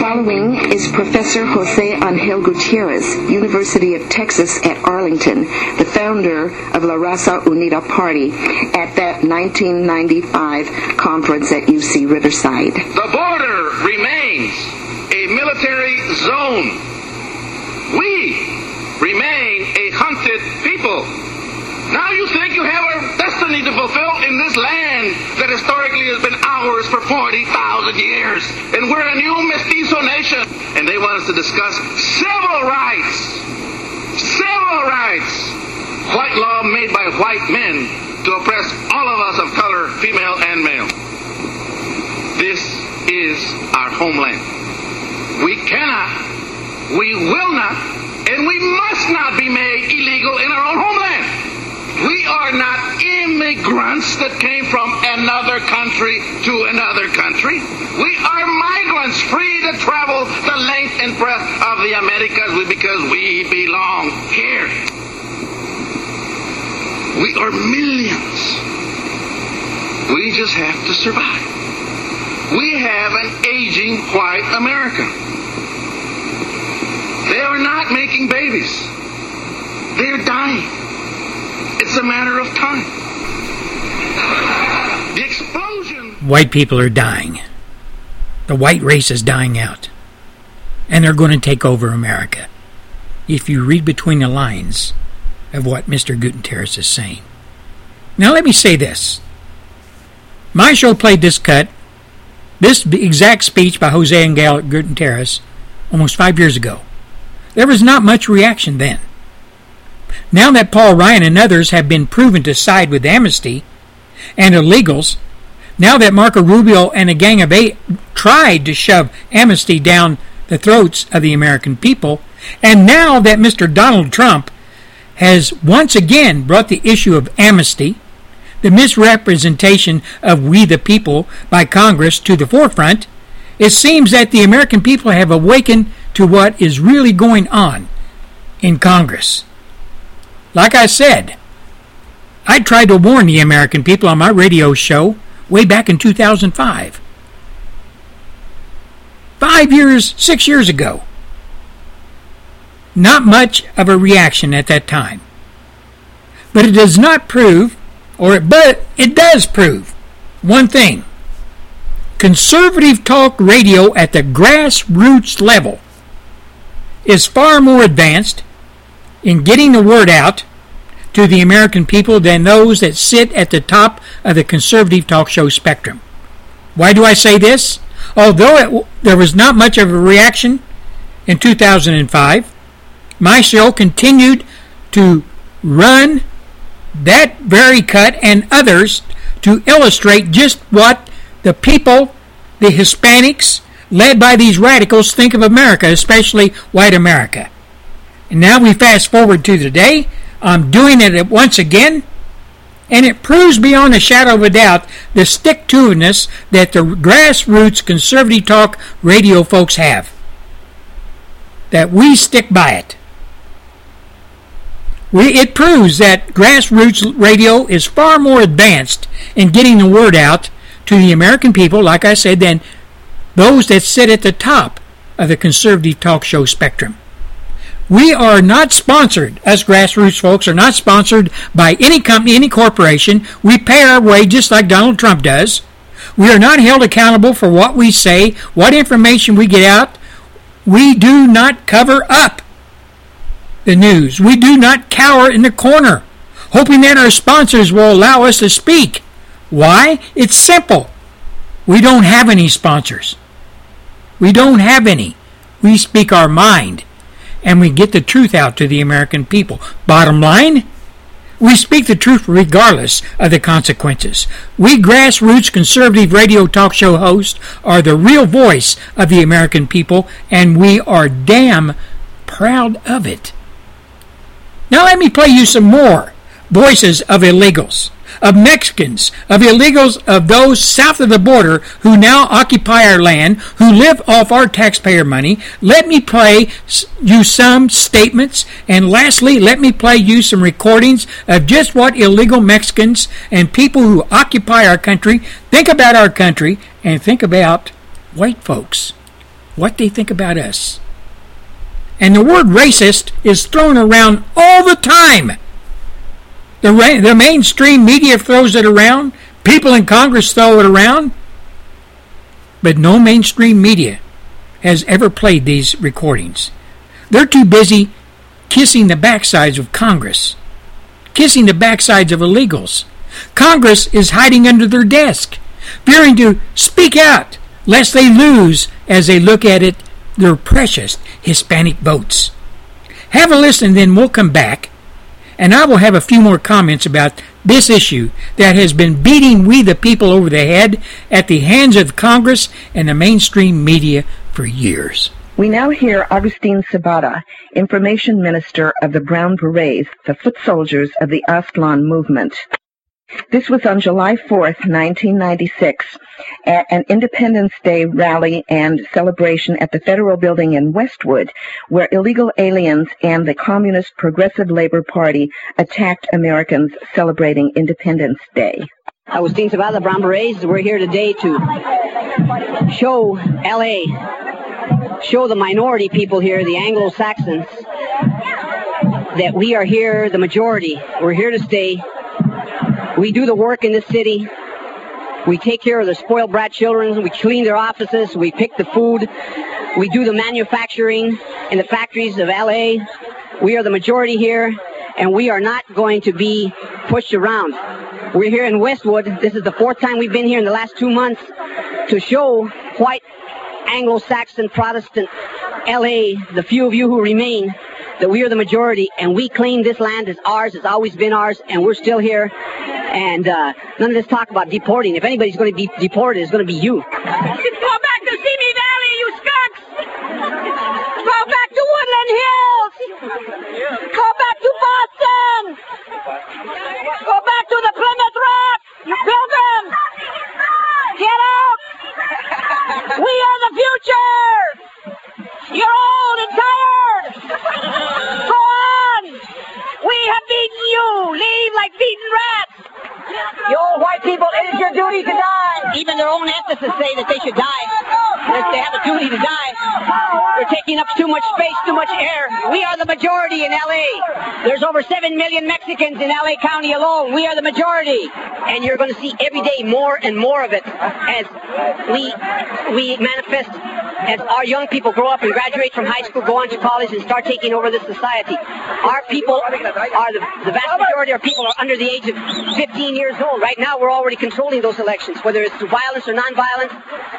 Following is Professor Jose Angel Gutierrez, University of Texas at Arlington, the founder of La Raza Unida Party at that 1995 conference at UC Riverside. The border remains a military zone. We remain a hunted people. Now you think you have a destiny to fulfill in this land that historically has been ours for 40,000 years. And we're a new mestizo nation. And they want us to discuss civil rights. Civil rights. White law made by white men to oppress all of us of color, female and male. This is our homeland. We cannot, we will not, and we must not be made illegal in our own homeland. We are not immigrants that came from another country to another country. We are migrants free to travel the length and breadth of the Americas because we belong here. We are millions. We just have to survive. We have an aging white America. They are not making babies. They're dying. It's a matter of time. The explosion. White people are dying. The white race is dying out. And they're going to take over America. If you read between the lines of what Mr. Gutierrez is saying. Now, let me say this. My show played this cut, this exact speech by Jose Angel Gutierrez, almost five years ago. There was not much reaction then. Now that Paul Ryan and others have been proven to side with amnesty and illegals, now that Marco Rubio and a gang of eight tried to shove amnesty down the throats of the American people, and now that Mr. Donald Trump has once again brought the issue of amnesty, the misrepresentation of we the people by Congress to the forefront, It seems that the American people have awakened to what is really going on in Congress. Like I said, I tried to warn the American people on my radio show way back in 2005. Five years, six years ago. Not much of a reaction at that time. But it does not prove, or but it does prove, one thing. Conservative talk radio at the grassroots level is far more advanced in getting the word out to the American people than those that sit at the top of the conservative talk show spectrum. Why do I say this? Although it, there was not much of a reaction in 2005, my show continued to run that very cut and others to illustrate just what the people, the Hispanics, led by these radicals, think of America, especially white America. And now we fast forward to today. I'm doing it once again, and it proves beyond a shadow of a doubt the stick to itiveness that the grassroots conservative talk radio folks have. That we stick by it. We, it proves that grassroots radio is far more advanced in getting the word out to the American people, like I said, than those that sit at the top of the conservative talk show spectrum. We are not sponsored, us grassroots folks are not sponsored by any company, any corporation. We pay our way just like Donald Trump does. We are not held accountable for what we say, what information we get out. We do not cover up the news. We do not cower in the corner, hoping that our sponsors will allow us to speak. Why? It's simple. We don't have any sponsors. We don't have any. We speak our mind and we get the truth out to the American people. Bottom line, we speak the truth regardless of the consequences. We grassroots conservative radio talk show hosts are the real voice of the American people, and we are damn proud of it. Now let me play you some more voices of illegals, of Mexicans, of illegals, of those south of the border who now occupy our land, who live off our taxpayer money. Let me play you some statements, and lastly, let me play you some recordings of just what illegal Mexicans and people who occupy our country think about our country and think about white folks, what they think about us. And the word racist is thrown around all the time. The, ra- the mainstream media throws it around. People in Congress throw it around. But no mainstream media has ever played these recordings. They're too busy kissing the backsides of Congress, kissing the backsides of illegals. Congress is hiding under their desk, fearing to speak out lest they lose as they look at it their precious Hispanic votes. Have a listen, then we'll come back, and I will have a few more comments about this issue that has been beating we the people over the head at the hands of Congress and the mainstream media for years. We now hear Augustine Cebada, Information Minister of the Brown Berets, the foot soldiers of the Aztlan movement. This was on July 4th, 1996, at an Independence Day rally and celebration at the Federal Building in Westwood, where illegal aliens and the Communist Progressive Labor Party attacked Americans celebrating Independence Day. Agustin Cebada, Brown Berets. We're here today to show LA, show the minority people here, the Anglo-Saxons, that we are here, the majority. We're here to stay. We do the work in this city. We take care of the spoiled brat children. We clean their offices. We pick the food. We do the manufacturing in the factories of LA. We are the majority here, and we are not going to be pushed around. We're here in Westwood. This is the fourth time we've been here in the last two months to show white Anglo-Saxon Protestant LA, the few of you who remain, that we are the majority and we claim this land as ours, it's always been ours, and we're still here and uh, none of this talk about deporting. If anybody's going to be deported, it's going to be you. Go back to Simi Valley, you skunks! Go back to Woodland Hills! Go back to Boston! Go back to the Plymouth Rock, you pilgrims! Get out! We are the future! You're old and tired! Go on! We have beaten you! Leave like beaten rats! Duty to die. Even their own ethicists say that they should die. That they have a duty to die. They're taking up too much space, too much air. We are the majority in LA. There's over 7 million Mexicans in LA County alone. We are the majority. And you're going to see every day more and more of it as we we manifest as our young people grow up and graduate from high school, go on to college, and start taking over this society. Our people are the, the vast majority of people are under the age of 15 years old. Right now, we're already controlling those elections, whether it's through violence or non-violence,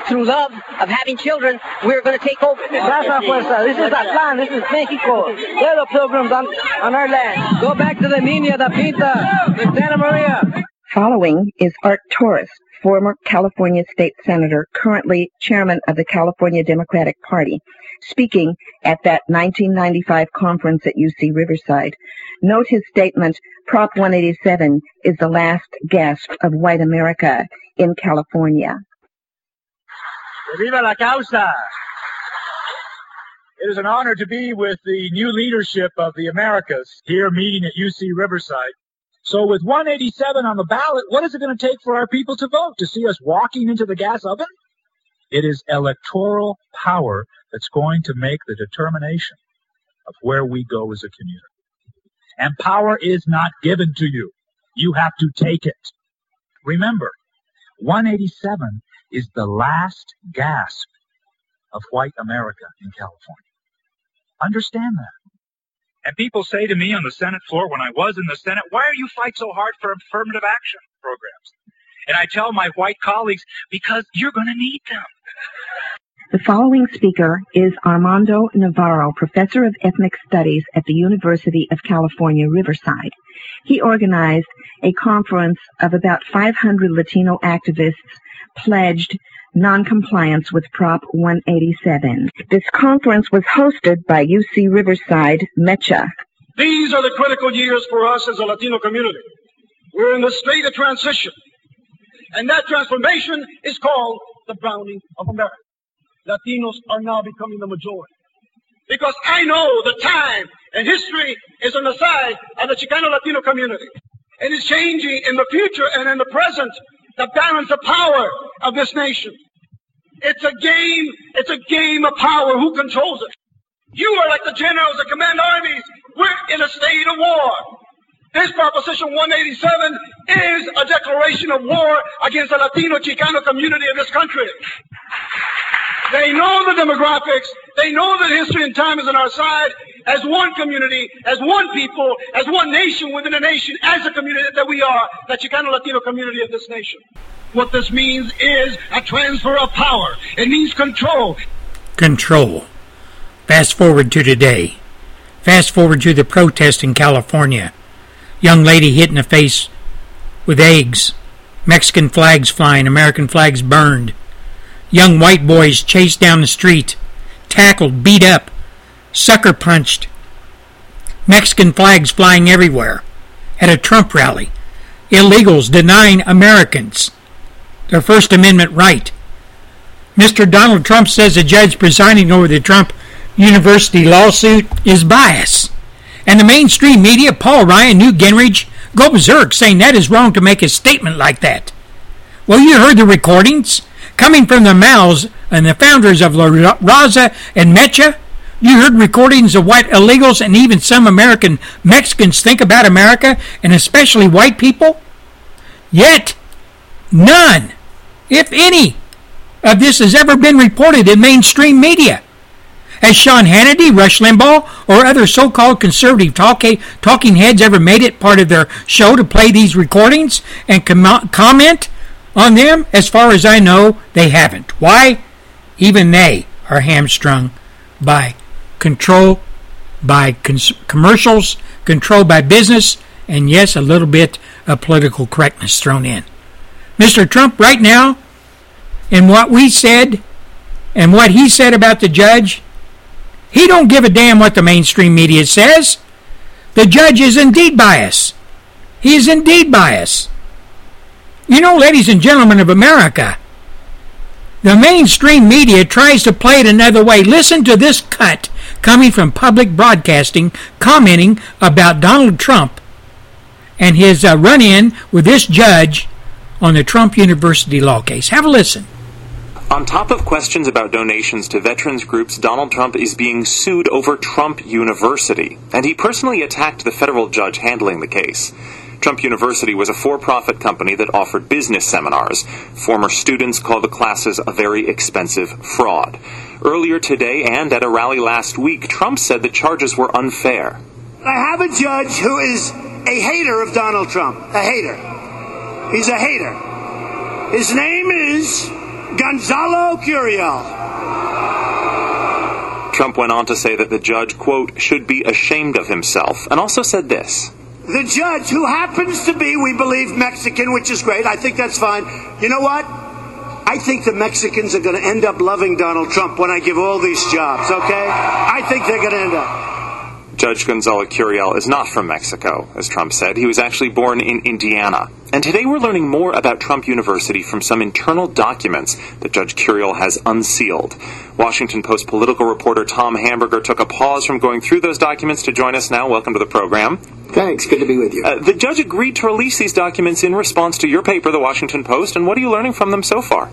through love of having children. We're going to take over. Raza Fuerza, this is Aztlan, this is Mexico. They're the pilgrims on, on our land. Go back to the Nina, the Pinta, the Santa Maria. Following is Art Torres, former California state senator, currently chairman of the California Democratic Party, speaking at that 1995 conference at UC Riverside. Note his statement, Prop 187 is the last gasp of white America in California. Viva la causa! It is an honor to be with the new leadership of the Americas here meeting at UC Riverside. So with 187 on the ballot, what is it going to take for our people to vote? To see us walking into the gas oven? It is electoral power that's going to make the determination of where we go as a community. And power is not given to you. You have to take it. Remember, 187 is the last gasp of white America in California. Understand that. And people say to me on the Senate floor when I was in the Senate, why are you fight so hard for affirmative action programs? And I tell my white colleagues, because you're going to need them. The following speaker is Armando Navarro, professor of ethnic studies at the University of California, Riverside. He organized a conference of about 500 Latino activists pledged noncompliance with Prop 187. This conference was hosted by UC Riverside, MECHA. These are the critical years for us as a Latino community. We're in the state of transition. And that transformation is called the browning of America. Latinos are now becoming the majority. Because I know the time and history is on the side of the Chicano Latino community. And it's changing in the future and in the present the balance of power of this nation. It's a game, it's a game of power. Who controls it? You are like the generals that command armies. We're in a state of war. This Proposition 187 is a declaration of war against the Latino Chicano community in this country. They know the demographics. They know that history and time is on our side. As one community, as one people, as one nation within a nation, as a community that we are, the Chicano Latino community of this nation. What this means is a transfer of power. It means control. Control. Fast forward to today. Fast forward to the protest in California. Young lady hit in the face with eggs. Mexican flags flying, American flags burned. Young white boys chased down the street, tackled, beat up, sucker punched. Mexican flags flying everywhere. At a Trump rally. Illegals denying Americans their First Amendment right. Mr. Donald Trump says the judge presiding over the Trump University lawsuit is biased. And the mainstream media, Paul Ryan, Newt Gingrich, go berserk saying that is wrong to make a statement like that. Well, you heard the recordings coming from the mouths and the founders of La Raza and Mecha. You heard recordings of what illegals and even some American Mexicans think about America, and especially white people. Yet, none, if any, of this has ever been reported in mainstream media. Has Sean Hannity, Rush Limbaugh, or other so called conservative talk- talking heads ever made it part of their show to play these recordings and com- comment on them? As far as I know, they haven't. Why? Even they are hamstrung by control, by cons- commercials, controlled by business, and yes, a little bit of political correctness thrown in. Mr. Trump, right now, in what we said and what he said about the judge, he don't give a damn what the mainstream media says. The judge is indeed biased. He is indeed biased. You know, ladies and gentlemen of America, the mainstream media tries to play it another way. Listen to this cut coming from public broadcasting commenting about Donald Trump and his uh, run in with this judge on the Trump University law case. Have a listen. On top of questions about donations to veterans groups, Donald Trump is being sued over Trump University, and he personally attacked the federal judge handling the case. Trump University was a for profit company that offered business seminars. Former students called the classes a very expensive fraud. Earlier today and at a rally last week, Trump said the charges were unfair. I have a judge who is a hater of Donald Trump. A hater. He's a hater. His name is Gonzalo Curiel. Trump went on to say that the judge, quote, should be ashamed of himself, and also said this. The judge, who happens to be, we believe, Mexican, which is great. I think that's fine. You know what? I think the Mexicans are going to end up loving Donald Trump when I give all these jobs, okay? I think they're going to end up. Judge Gonzalo Curiel is not from Mexico, as Trump said. He was actually born in Indiana. And today we're learning more about Trump University from some internal documents that Judge Curiel has unsealed. Washington Post political reporter Tom Hamburger took a pause from going through those documents to join us now. Welcome to the program. Thanks. Good to be with you. Uh, the judge agreed to release these documents in response to your paper, The Washington Post, and what are you learning from them so far?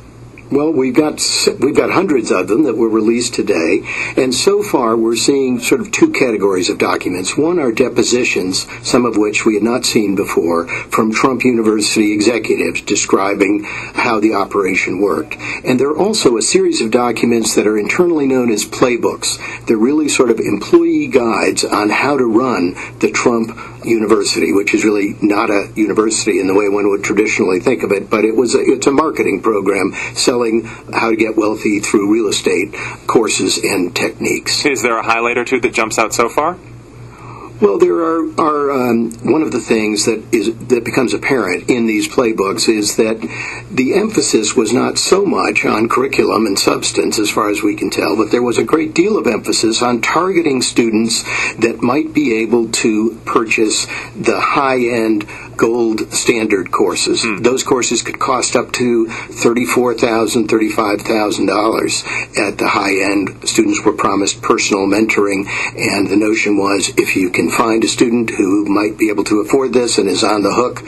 Well, we've got we've got hundreds of them that were released today, and so far we're seeing sort of two categories of documents. One are depositions, some of which we had not seen before, from Trump University executives describing how the operation worked. And there are also a series of documents that are internally known as playbooks. They're really sort of employee guides on how to run the Trump University, which is really not a university in the way one would traditionally think of it, but it was a, it's a marketing program selling how to get wealthy through real estate courses and techniques. Is there a highlight or two that jumps out so far? Well, there are, are um, one of the things that is that becomes apparent in these playbooks is that the emphasis was not so much on curriculum and substance, as far as we can tell, but there was a great deal of emphasis on targeting students that might be able to purchase the high-end gold standard courses. Mm. Those courses could cost up to $34,000, $35,000 at the high end. Students were promised personal mentoring, and the notion was if you can find a student who might be able to afford this and is on the hook,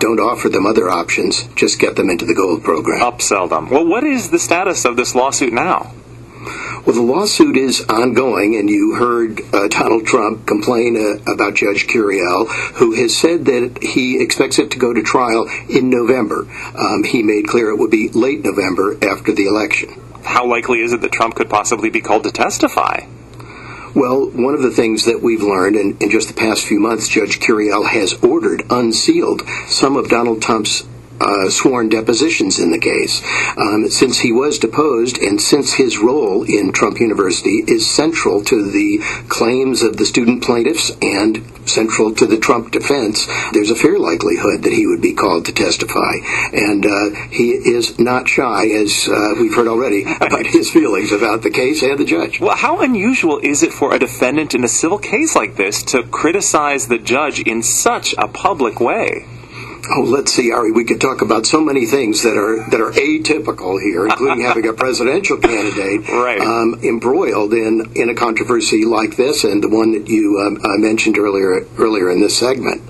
don't offer them other options. Just get them into the gold program. Upsell them. Well, what is the status of this lawsuit now? Well, the lawsuit is ongoing, and you heard uh, Donald Trump complain uh, about Judge Curiel, who has said that he expects it to go to trial in November. Um, he made clear it would be late November after the election. How likely is it that Trump could possibly be called to testify? Well, one of the things that we've learned in, in just the past few months, Judge Curiel has ordered unsealed some of Donald Trump's uh, sworn depositions in the case. Um, since he was deposed and since his role in Trump University is central to the claims of the student plaintiffs and central to the Trump defense, there's a fair likelihood that he would be called to testify. And uh, he is not shy, as uh, we've heard already, (laughs) about his feelings about the case and the judge. Well, how unusual is it for a defendant in a civil case like this to criticize the judge in such a public way? Oh, let's see, Ari. We could talk about so many things that are that are atypical here, including having a presidential (laughs) candidate right. um, embroiled in in a controversy like this, and the one that you um, uh, mentioned earlier earlier in this segment.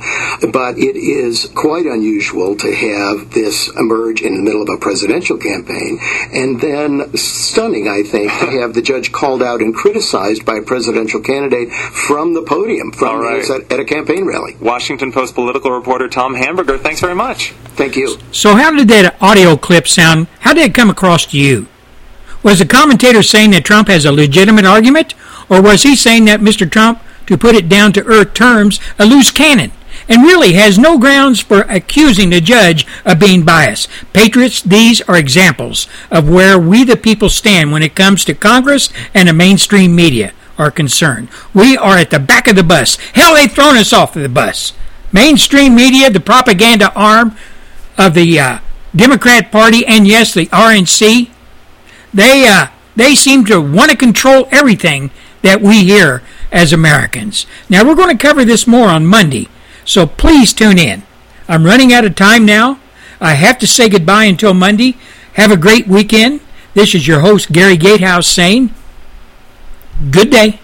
But it is quite unusual to have this emerge in the middle of a presidential campaign, and then stunning, I think, to have the judge called out and criticized by a presidential candidate from the podium, from right. at, at a campaign rally. Washington Post political reporter Tom Hamburger thanks very much. Thank you. So, how did that audio clip sound? How did it come across to you? Was the commentator saying that Trump has a legitimate argument, or was he saying that Mr. Trump, to put it down to earth terms, a loose cannon, and really has no grounds for accusing the judge of being biased? Patriots, these are examples of where we the people stand when it comes to Congress and the mainstream media are concerned. We are at the back of the bus. Hell, they've thrown us off of the bus mainstream media, the propaganda arm of the uh, Democrat Party, and yes, the RNC, they uh, they seem to want to control everything that we hear as Americans. Now we're going to cover this more on Monday, so please tune in. I'm running out of time now. I have to say goodbye until Monday. Have a great weekend. This is your host Gary Gatehouse saying, good day.